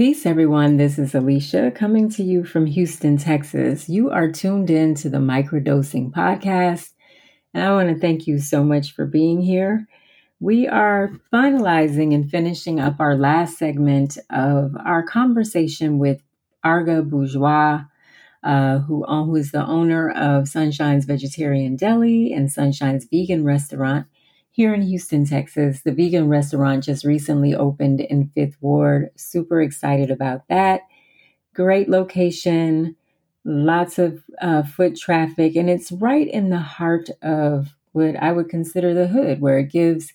Peace, everyone. This is Alicia coming to you from Houston, Texas. You are tuned in to the Microdosing Podcast, and I want to thank you so much for being here. We are finalizing and finishing up our last segment of our conversation with Arga Bourgeois, uh, who, who is the owner of Sunshine's Vegetarian Deli and Sunshine's Vegan Restaurant here in Houston, Texas. The vegan restaurant just recently opened in Fifth Ward. Super excited about that. Great location, lots of uh, foot traffic, and it's right in the heart of what I would consider the hood, where it gives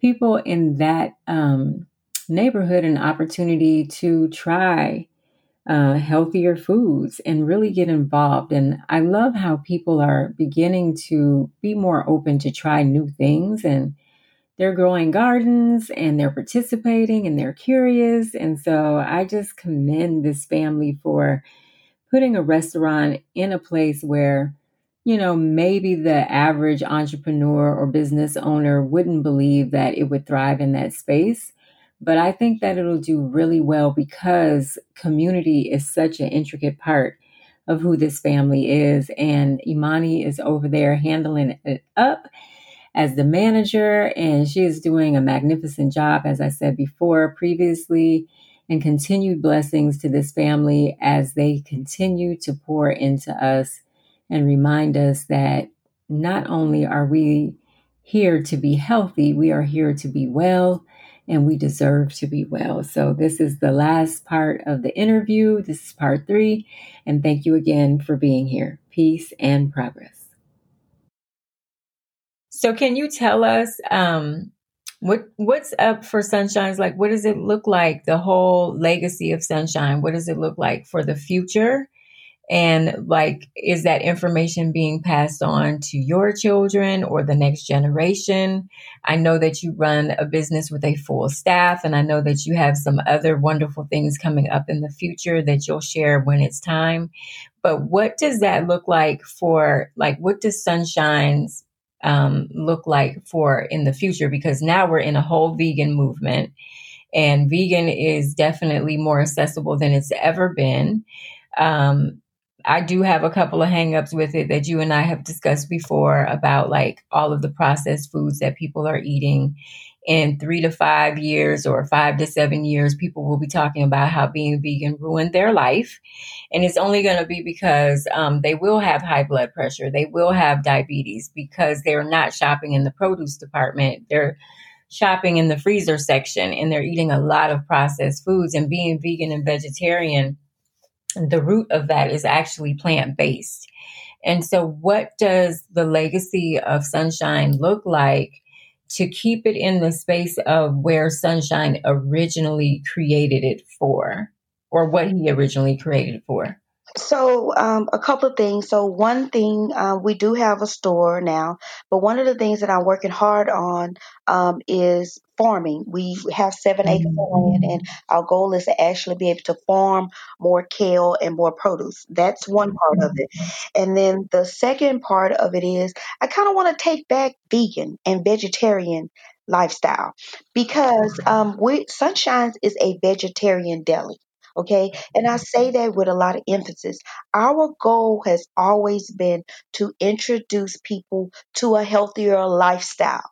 people in that um, neighborhood an opportunity to try uh, healthier foods and really get involved. And I love how people are beginning to be more open to try new things and they're growing gardens and they're participating and they're curious. And so I just commend this family for putting a restaurant in a place where, you know, maybe the average entrepreneur or business owner wouldn't believe that it would thrive in that space. But I think that it'll do really well because community is such an intricate part of who this family is. And Imani is over there handling it up as the manager, and she is doing a magnificent job, as I said before previously, and continued blessings to this family as they continue to pour into us and remind us that not only are we here to be healthy, we are here to be well and we deserve to be well. So, this is the last part of the interview. This is part three. And thank you again for being here. Peace and progress. So, can you tell us um, what what's up for Sunshine's like? What does it look like? The whole legacy of Sunshine. What does it look like for the future? And like, is that information being passed on to your children or the next generation? I know that you run a business with a full staff, and I know that you have some other wonderful things coming up in the future that you'll share when it's time. But what does that look like for, like, what does Sunshine's um, look like for in the future? Because now we're in a whole vegan movement, and vegan is definitely more accessible than it's ever been. Um, I do have a couple of hangups with it that you and I have discussed before about like all of the processed foods that people are eating. In three to five years or five to seven years, people will be talking about how being vegan ruined their life. And it's only going to be because um, they will have high blood pressure, they will have diabetes because they're not shopping in the produce department. They're shopping in the freezer section and they're eating a lot of processed foods and being vegan and vegetarian the root of that is actually plant based. And so, what does the legacy of sunshine look like to keep it in the space of where sunshine originally created it for, or what he originally created it for? So, um, a couple of things. So, one thing, uh, we do have a store now, but one of the things that I'm working hard on um, is farming. We have seven acres of mm-hmm. land, and our goal is to actually be able to farm more kale and more produce. That's one part of it. Mm-hmm. And then the second part of it is I kind of want to take back vegan and vegetarian lifestyle because um, we Sunshines is a vegetarian deli. Okay. And I say mm-hmm. that with a lot of emphasis. Our goal has always been to introduce people to a healthier lifestyle.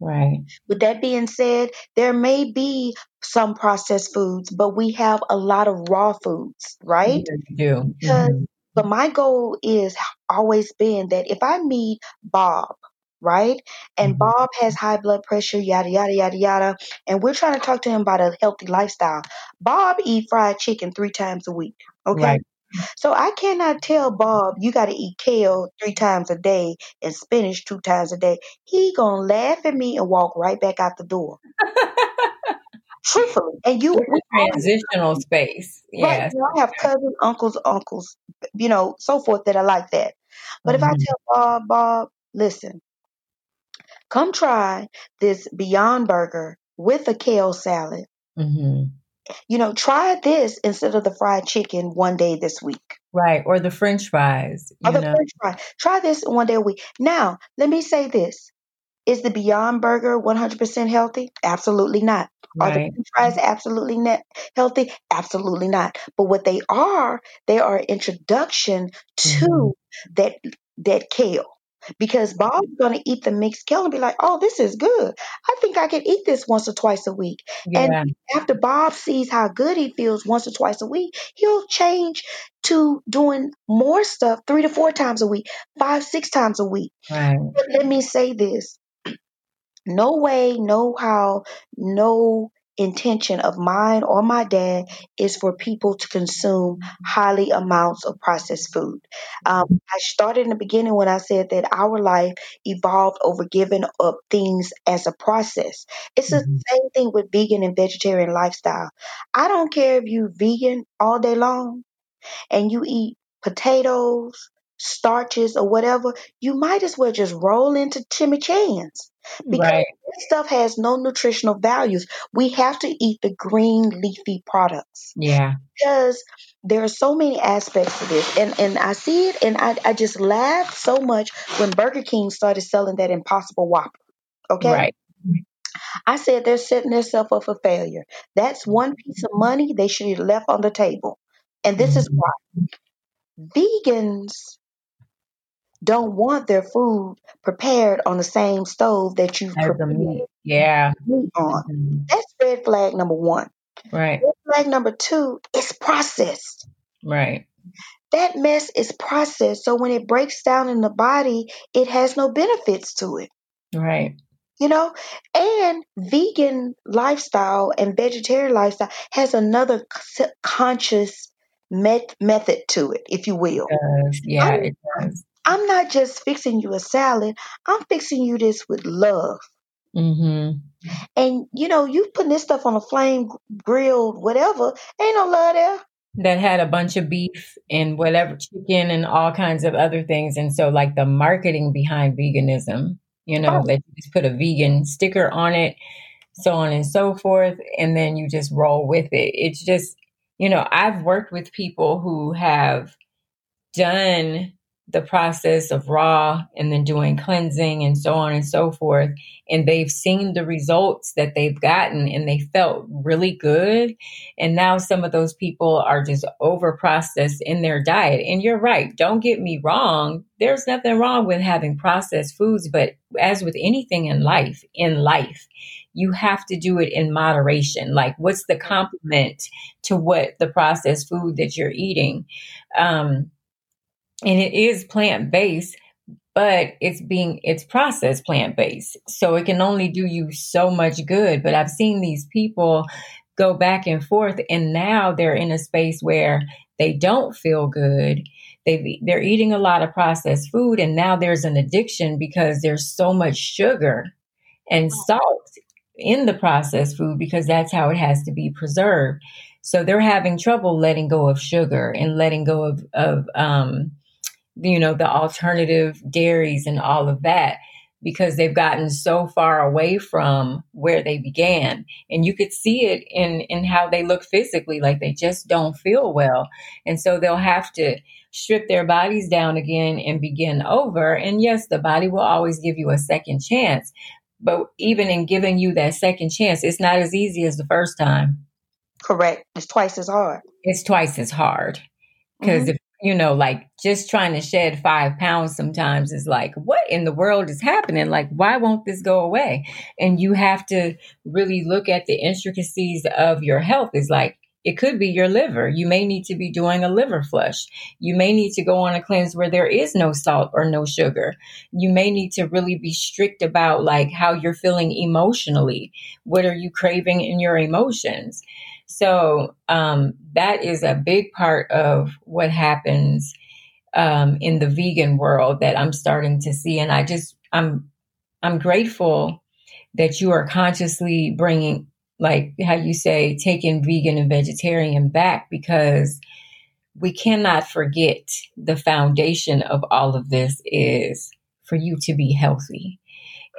Right. With that being said, there may be some processed foods, but we have a lot of raw foods, right? Yeah, do. Mm-hmm. But my goal is always been that if I meet Bob, right? And mm-hmm. Bob has high blood pressure, yada, yada, yada, yada. And we're trying to talk to him about a healthy lifestyle. Bob eat fried chicken three times a week. Okay. Right. So I cannot tell Bob you got to eat kale three times a day and spinach two times a day. He gonna laugh at me and walk right back out the door. Truthfully, and you transitional space. Yes, right, you know, I have cousins, uncles, uncles, you know, so forth that are like that. But if I mm-hmm. tell Bob, Bob, listen, come try this Beyond Burger with a kale salad. Mm-hmm you know, try this instead of the fried chicken one day this week. Right. Or the french fries. Or the know. french fries. Try this one day a week. Now, let me say this. Is the Beyond Burger 100% healthy? Absolutely not. Are the French fries absolutely not healthy? Absolutely not. But what they are, they are an introduction to Mhm. that that kale. Because Bob's gonna eat the mixed kale and be like, "Oh, this is good. I think I can eat this once or twice a week." And after Bob sees how good he feels once or twice a week, he'll change to doing more stuff three to four times a week, five, six times a week. Right. But let me say this no way, no how, no intention of mine or my dad is for people to consume highly amounts of processed food. Um, I started in the beginning when I said that our life evolved over giving up things as a process. It's the Mhm. same thing with vegan and vegetarian lifestyle. I don't care if you vegan all day long and you eat potatoes, starches, or whatever, you might as well just roll into chimichangas because Right. this stuff has no nutritional values. We have to eat the green leafy products Yeah. because there are so many aspects to this. And and I see it and I, I just laughed so much when Burger King started selling that impossible whopper. Okay? Right. I said they're setting themselves up for failure. That's one piece of money they should have left on the table. And this is Mhm. why vegans don't want their food prepared on the same stove that you As a prepare meat. Yeah. meat on. Mhm. That's red flag number one. Right. Red flag number two is processed. Right. That mess is processed, so when it breaks down in the body, it has no benefits to it. Right. You know, and vegan lifestyle and vegetarian lifestyle has another conscious met- method to it, if you will. Does. Yeah, it does. I'm not just fixing you a salad, I'm fixing you this with love. Mm-hmm. And you know, you putting this stuff on a flame grilled, whatever, ain't no love there. That had a bunch of beef and whatever chicken and all kinds of other things. And so like the marketing behind veganism, you know, Oh, that you just put a vegan sticker on it, so on and so forth, and then you just roll with it. It's just, you know, I've worked with people who have done the process of raw and then doing cleansing and so on and so forth. And they've seen the results that they've gotten and they felt really good. And now some of those people are just over processed in their diet. And you're right. Don't get me wrong. There's nothing wrong with having processed foods, but as with anything in life, in life, you have to do it in moderation. Like, what's the complement to what the processed food that you're eating? Um, and it is plant based but it's being it's processed plant based so it can only do you so much good. But i've seen these people go back and forth and now they're in a space where they don't feel good. They they're eating a lot of processed food and now there's an addiction because there's so much sugar and salt in the processed food because that's how it has to be preserved. So they're having trouble letting go of sugar and letting go of of um you know, the alternative dairies and all of that because they've gotten so far away from where they began. And you could see it in, in how they look physically, like they just don't feel well. And so they'll have to strip their bodies down again and begin over. And yes, the body will always give you a second chance. But even in giving you that second chance, it's not as easy as the first time. correct. It's twice as hard. It's twice as hard. Because hmm if you know, like just trying to shed five pounds sometimes is like, what in the world is happening? Like, why won't this go away? And you have to really look at the intricacies of your health. Is like, it could be your liver. You may need to be doing a liver flush. You may need to go on a cleanse where there is no salt or no sugar. You may need to really be strict about like how you're feeling emotionally. What are you craving in your emotions? So um, that is a big part of what happens um, in the vegan world that I'm starting to see, and I just I'm I'm grateful that you are consciously bringing, like how you say, taking vegan and vegetarian back because we cannot forget the foundation of all of this is for you to be healthy,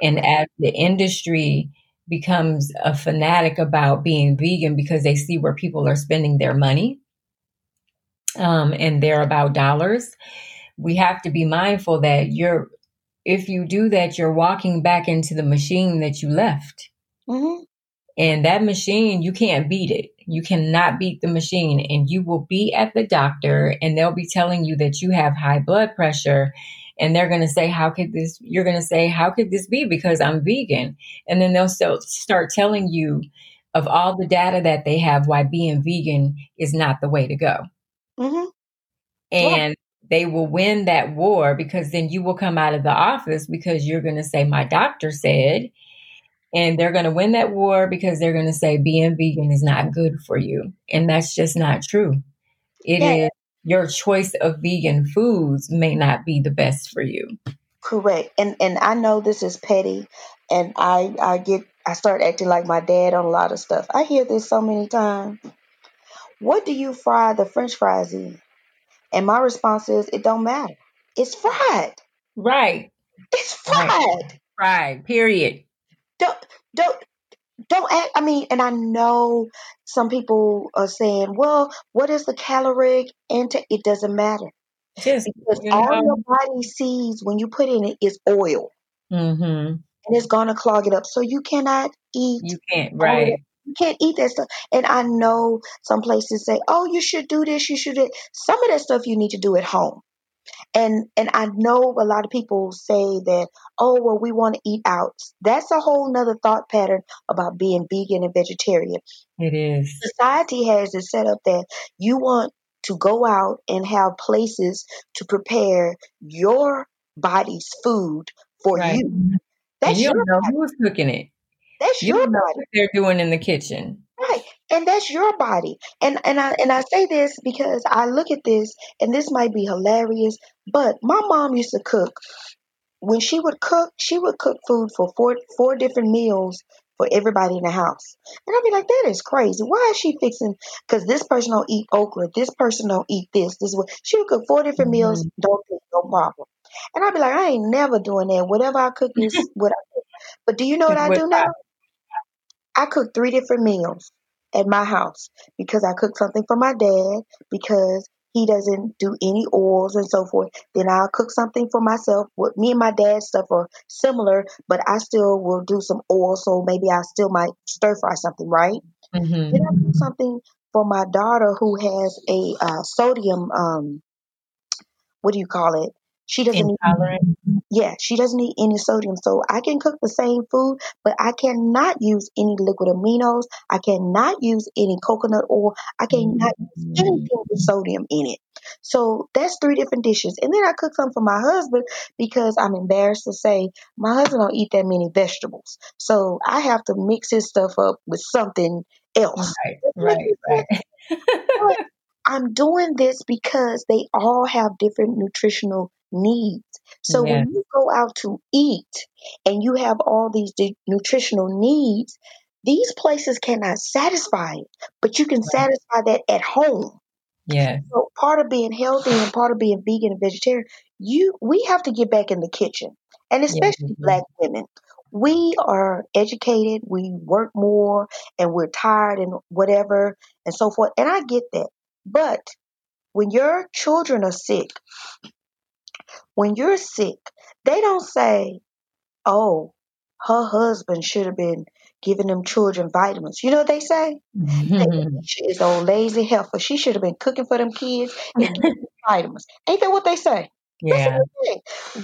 and as the industry becomes a fanatic about being vegan because they see where people are spending their money um, and they're about dollars. We have to be mindful that you're if you do that, you're walking back into the machine that you left. Mm-hmm. And that machine, you can't beat it. You cannot beat the machine. And you will be at the doctor and they'll be telling you that you have high blood pressure. And they're going to say, How could this, you're going to say, How could this be? Because I'm vegan. And then they'll still start telling you of all the data that they have why being vegan is not the way to go. Mm-hmm. And yeah. they will win that war because then you will come out of the office because you're going to say, My doctor said, and they're going to win that war because they're going to say being vegan is not good for you. And that's just not true. It yeah. is your choice of vegan foods may not be the best for you. Correct. And and I know this is petty and I I get I start acting like my dad on a lot of stuff. I hear this so many times. What do you fry the french fries in? And my response is it don't matter. It's fried. Right. It's fried. Right. Fried. Period don't don't don't act i mean and i know some people are saying well what is the caloric intake? It doesn't matter Just, because you all your body sees when you put in it is oil. Mm-hmm. and it's gonna clog it up. So you cannot eat you can't right. you can't eat that stuff. And i know some places say oh you should do this you should do some of that stuff you need to do at home and and I know a lot of people say that, oh well we want to eat out. That's a whole nother thought pattern about being vegan and vegetarian. It is. Society has it set up that you want to go out and have places to prepare your body's food for right. you. Mm-hmm. That's you don't know body. who's cooking it. That's you your body. they're doing in the kitchen. Right. And that's your body. And and I and I say this because I look at this and this might be hilarious, but my mom used to cook. When she would cook, she would cook food for four four different meals for everybody in the house. And I'd be like, that is crazy. Why is she fixing? Because this person don't eat okra. This person don't eat this. This what she would cook four different meals. Mm-hmm. Don't think no problem. And I'd be like, I ain't never doing that. Whatever I cook is what I cook. But do you know what I do now? I cook three different meals at my house because I cook something for my dad because he doesn't do any oils and so forth. Then I'll cook something for myself. What me and my dad's stuff are similar, but I still will do some oil, so maybe I still might stir fry something, right? Mm-hmm. Then I cook something for my daughter who has a uh, sodium. Um, what do you call it? She doesn't Intolerant. Need, yeah, she doesn't need any sodium. So I can cook the same food, but I cannot use any liquid aminos. I cannot use any coconut oil. I cannot mm-hmm. use anything with sodium in it. So that's three different dishes. And then I cook some for my husband because I'm embarrassed to say my husband don't eat that many vegetables. So I have to mix his stuff up with something else. Right, right, right. I'm doing this because they all have different nutritional needs. So yeah. when you go out to eat and you have all these de- nutritional needs, these places cannot satisfy it, but you can right. satisfy that at home. Yeah. So part of being healthy and part of being vegan and vegetarian, you we have to get back in the kitchen, and especially yeah. black women. We are educated, we work more, and we're tired and whatever and so forth. And I get that, but when your children are sick, when you're sick, they don't say, oh, her husband should have been giving them children vitamins. You know what they say? Mm-hmm. she is old lazy heifer. She should have been cooking for them kids and giving vitamins. Ain't that what they say? Yeah.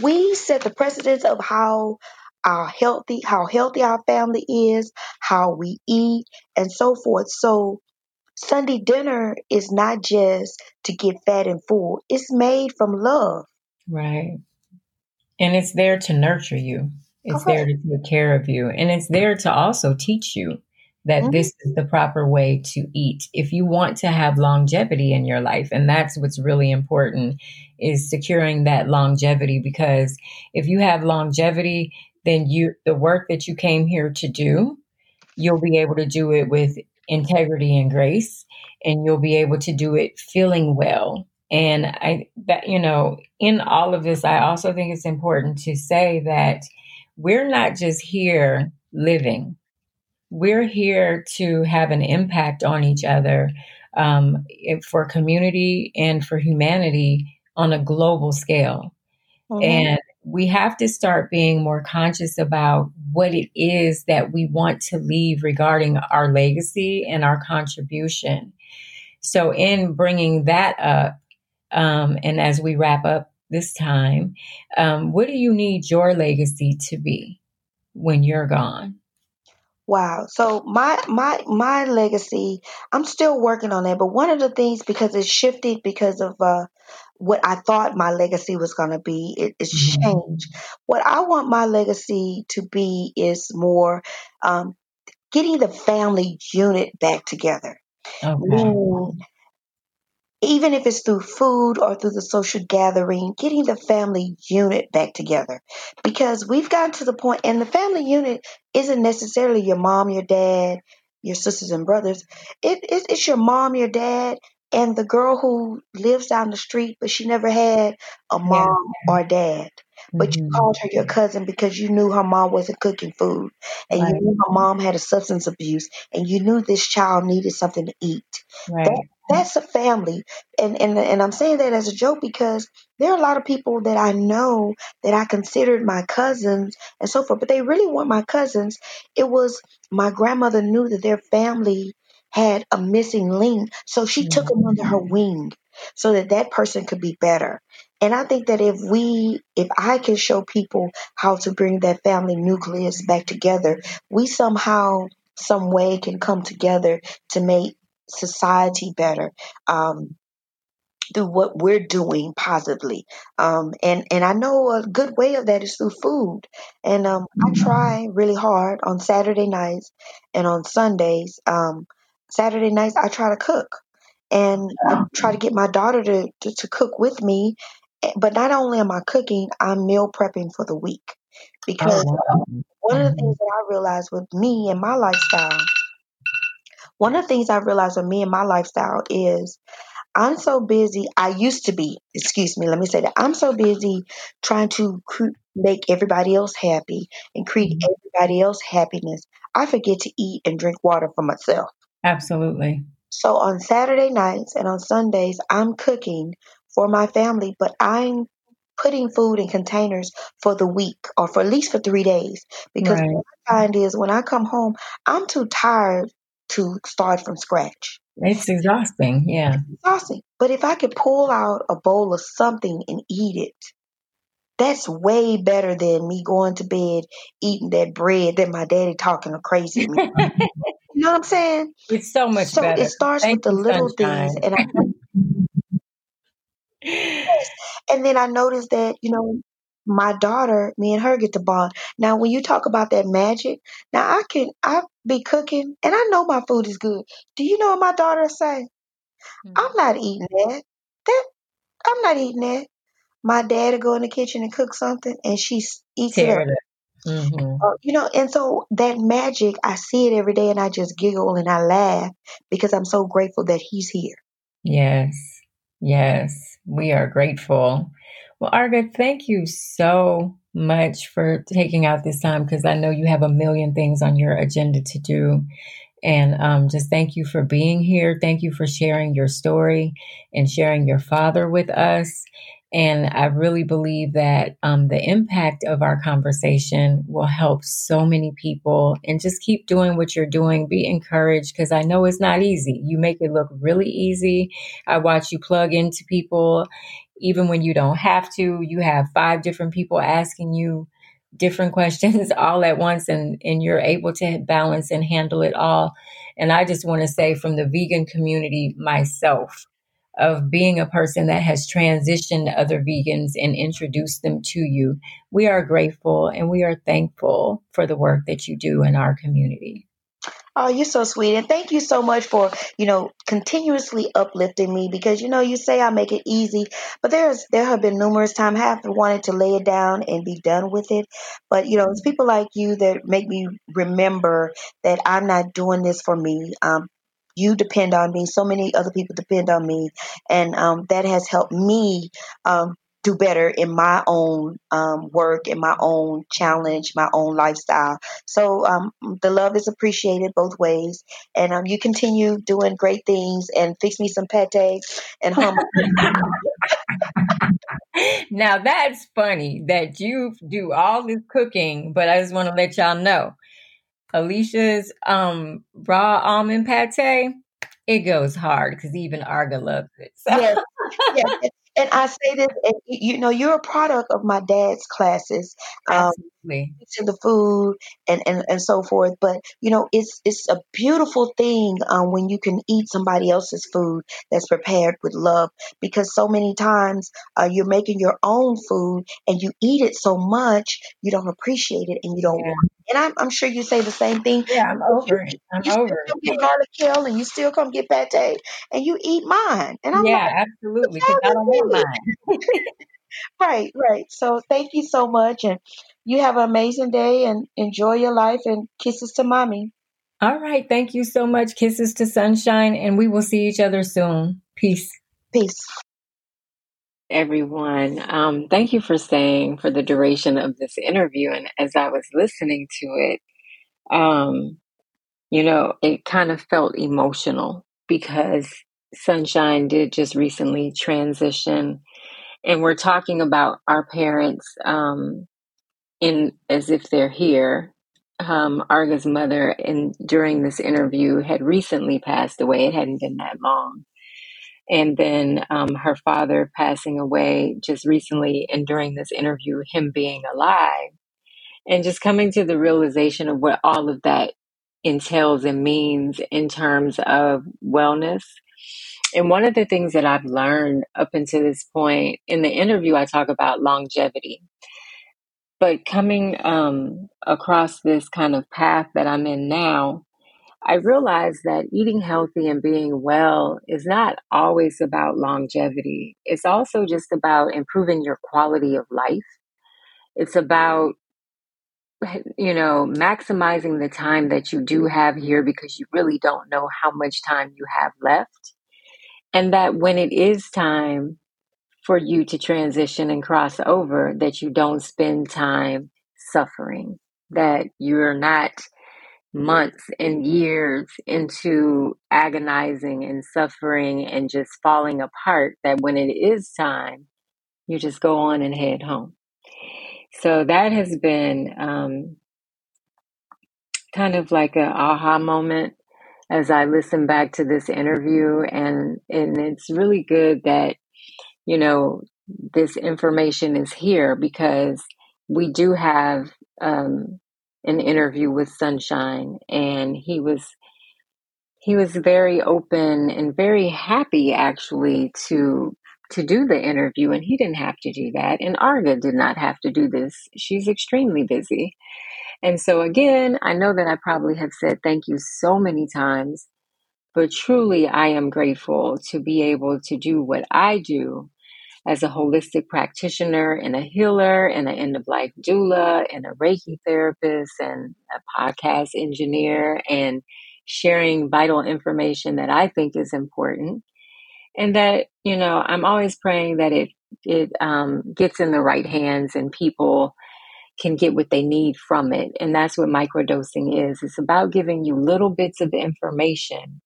We set the precedence of how our healthy, how healthy our family is, how we eat, and so forth. So Sunday dinner is not just to get fat and full. It's made from love. Right. And it's there to nurture you. It's there to take care of you. And it's there to also teach you that mm-hmm. this is the proper way to eat. If you want to have longevity in your life, and that's what's really important is securing that longevity because if you have longevity, then you the work that you came here to do, you'll be able to do it with integrity and grace and you'll be able to do it feeling well and I that you know, in all of this, I also think it's important to say that we're not just here living. We're here to have an impact on each other um, for community and for humanity on a global scale. Mm-hmm. And we have to start being more conscious about what it is that we want to leave regarding our legacy and our contribution. So, in bringing that up, um, and as we wrap up this time, um, what do you need your legacy to be when you're gone? Wow. So my my my legacy, I'm still working on that, but one of the things because it shifted because of uh what I thought my legacy was going to be, it, it's Mhm. changed. What I want my legacy to be is more um, getting the family unit back together. Okay. Meaning, even if it's through food or through the social gathering, getting the family unit back together. Because we've gotten to the point, and the family unit isn't necessarily your mom, your dad, your sisters and brothers. It, it, it's your mom, your dad, and the girl who lives down the street, but she never had a Yeah. mom or dad. But you Mhm. called her your cousin because you knew her mom wasn't cooking food, and you Right. knew her mom had a substance abuse, and you knew this child needed something to eat. Right. That that's a family, and and and I'm saying that as a joke because there are a lot of people that I know that I considered my cousins and so forth, but they really weren't my cousins. It was my grandmother knew that their family had a missing link, so she took them under her wing so that that person could be better. And I think that if we, if I can show people how to bring that family nucleus back together, we somehow, some way can come together to make society better. Um, through what we're doing positively. Um, and, and I know a good way of that is through food. And um, I try really hard on Saturday nights and on Sundays. Um, Saturday nights, I try to cook. And I try to get my daughter to, to, to cook with me. But not only am I cooking, I'm meal prepping for the week. Oh, Because wow. one of the Mhm. things that I realized with me and my lifestyle, one of the things I realized with me and my lifestyle is I'm so busy. I used to be, excuse me, let me say that. I'm so busy trying to cre- make everybody else happy and create Mhm. everybody else happiness. I forget to eat and drink water for myself. Absolutely. So on Saturday nights and on Sundays, I'm cooking for my family, but I'm putting food in containers for the week or for at least for three days. Because Right. what I find is when I come home, I'm too tired to start from scratch. It's exhausting. Yeah. exhausting. But if I could pull out a bowl of something and eat it, that's way better than me going to bed eating that bread that my daddy talking crazy me. You know what I'm saying? it's so much So better. it starts Thank with the little things, and I and then I noticed that you know my daughter, me and her get to bond. Now, when you talk about that magic, now I can I be cooking and I know my food is good. Do you know what my daughter say? Mhm. I'm not eating that. That I'm not eating that. My dad will go in the kitchen and cook something, and she s- eats it Tear up. it up. hmm Uh, you know, and so that magic, I see it every day, and I just giggle and I laugh because I'm so grateful that he's here. Yes. Yes. We are grateful. Well, Arga, thank you so much for taking out this time because I know you have a million things on your agenda to do. And um, just thank you for being here. Thank you for sharing your story and sharing your father with us. And I really believe that um, the impact of our conversation will help so many people. And just keep doing what you're doing. Be encouraged because I know it's not easy. You make it look really easy. I watch you plug into people, even when you don't have to. You have five different people asking you different questions all at once and and you're able to balance and handle it all and i just want to say from the vegan community myself of being a person that has transitioned other vegans and introduced them to you we are grateful and we are thankful for the work that you do in our community Oh, you're so sweet. And thank you so much for, you know, continuously uplifting me because, you know, you say I make it easy, but there's, there have been numerous times I have wanted to lay it down and be done with it. But, you know, it's people like you that make me remember that I'm not doing this for me. Um, you depend on me. So many other people depend on me. And um, that has helped me um, do better in my own um, work, in my own challenge, my own lifestyle. So um, the love is appreciated both ways, and um, you continue doing great things and fix me some pate and hummus. now that's funny that you do all this cooking, but I just want to let y'all know. Alicia's um raw almond pate, it goes hard because even Arga loves it. So. Yes, yes. And I say this, and you know, you're a product of my dad's classes. Um, to the food and, and, and so forth. But you know, it's it's a beautiful thing um, when you can eat somebody else's food that's prepared with love. Because so many times uh, you're making your own food and you eat it so much you don't appreciate it and you don't. Yeah. And I'm, I'm sure you say the same thing. Yeah, I'm over it. I'm you over it. You get garlic kale and you still come get pate and you eat mine. And I'm yeah, like, absolutely. Because I don't want mine. right, right. So thank you so much. And you have an amazing day and enjoy your life and kisses to mommy. All right. Thank you so much. Kisses to sunshine. And we will see each other soon. Peace. Peace. Everyone, um, thank you for staying for the duration of this interview. And as I was listening to it, um, you know, it kind of felt emotional because Sunshine did just recently transition and we're talking about our parents um, in as if they're here. Um, Arga's mother, in during this interview, had recently passed away. It hadn't been that long, and then um, her father passing away just recently, and during this interview, him being alive, and just coming to the realization of what all of that entails and means in terms of wellness and one of the things that I've learned up until this point in the interview, I talk about longevity. But coming um, across this kind of path that I'm in now, I realized that eating healthy and being well is not always about longevity. It's also just about improving your quality of life. It's about, you know, maximizing the time that you do have here because you really don't know how much time you have left. And that when it is time for you to transition and cross over, that you don't spend time suffering, that you're not months and years into agonizing and suffering and just falling apart, that when it is time, you just go on and head home. So that has been um, kind of like an aha moment as I listen back to this interview and and it's really good that you know this information is here because we do have um, an interview with Sunshine and he was he was very open and very happy actually to to do the interview and he didn't have to do that and Arga did not have to do this. She's extremely busy. And so, again, I know that I probably have said thank you so many times, but truly, I am grateful to be able to do what I do as a holistic practitioner and a healer and an end of life doula and a Reiki therapist and a podcast engineer and sharing vital information that I think is important. And that, you know, I'm always praying that it, it um, gets in the right hands and people can get what they need from it. And that's what microdosing is. It's about giving you little bits of information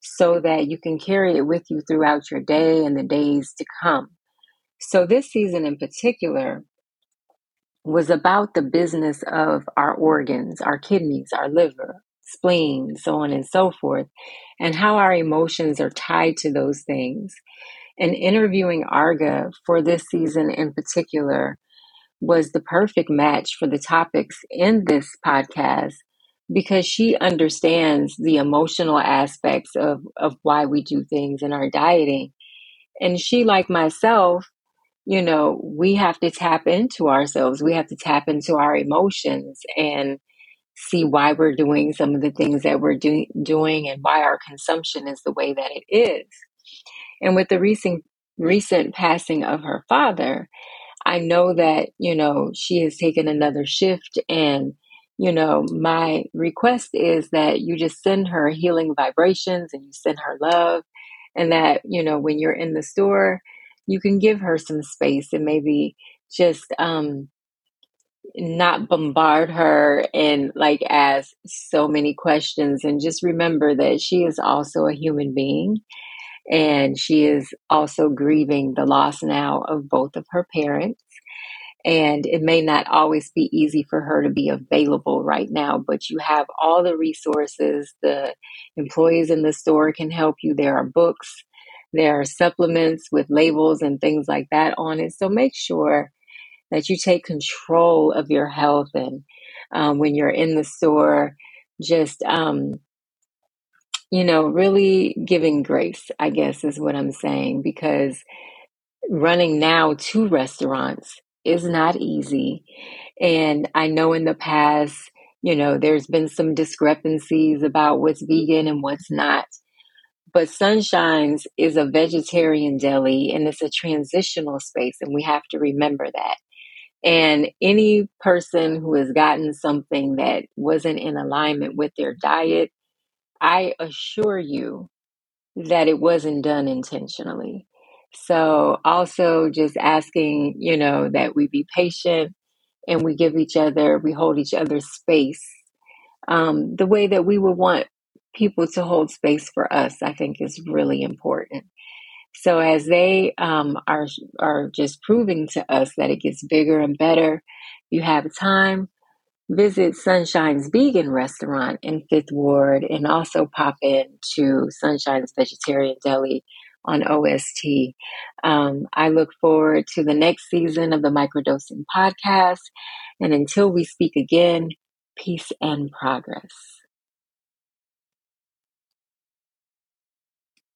so that you can carry it with you throughout your day and the days to come. So this season in particular was about the business of our organs, our kidneys, our liver, spleen, so on and so forth, and how our emotions are tied to those things. And interviewing Arga for this season in particular was the perfect match for the topics in this podcast because she understands the emotional aspects of, of why we do things in our dieting. And she, like myself, you know, we have to tap into ourselves. We have to tap into our emotions and see why we're doing some of the things that we're do- doing and why our consumption is the way that it is. And with the recent recent passing of her father, I know that, you know, she has taken another shift and, you know, my request is that you just send her healing vibrations and you send her love and that, you know, when you're in the store, you can give her some space and maybe just um not bombard her and like ask so many questions and just remember that she is also a human being And she is also grieving the loss now of both of her parents. And it may not always be easy for her to be available right now, but you have all the resources. The employees in the store can help you. There are books, there are supplements with labels and things like that on it. So make sure that you take control of your health. And um, when you're in the store, just, um, you know, really giving grace, I guess is what I'm saying, because running now two restaurants is not easy. And I know in the past, you know, there's been some discrepancies about what's vegan and what's not. But Sunshine's is a vegetarian deli and it's a transitional space, and we have to remember that. And any person who has gotten something that wasn't in alignment with their diet, I assure you that it wasn't done intentionally. So, also just asking, you know, that we be patient and we give each other, we hold each other space um, the way that we would want people to hold space for us, I think is really important. So as they um, are are just proving to us that it gets bigger and better, you have time. Visit Sunshine's Vegan Restaurant in Fifth Ward, and also pop in to Sunshine's Vegetarian Deli on OST. Um, I look forward to the next season of the Microdosing Podcast, and until we speak again, peace and progress.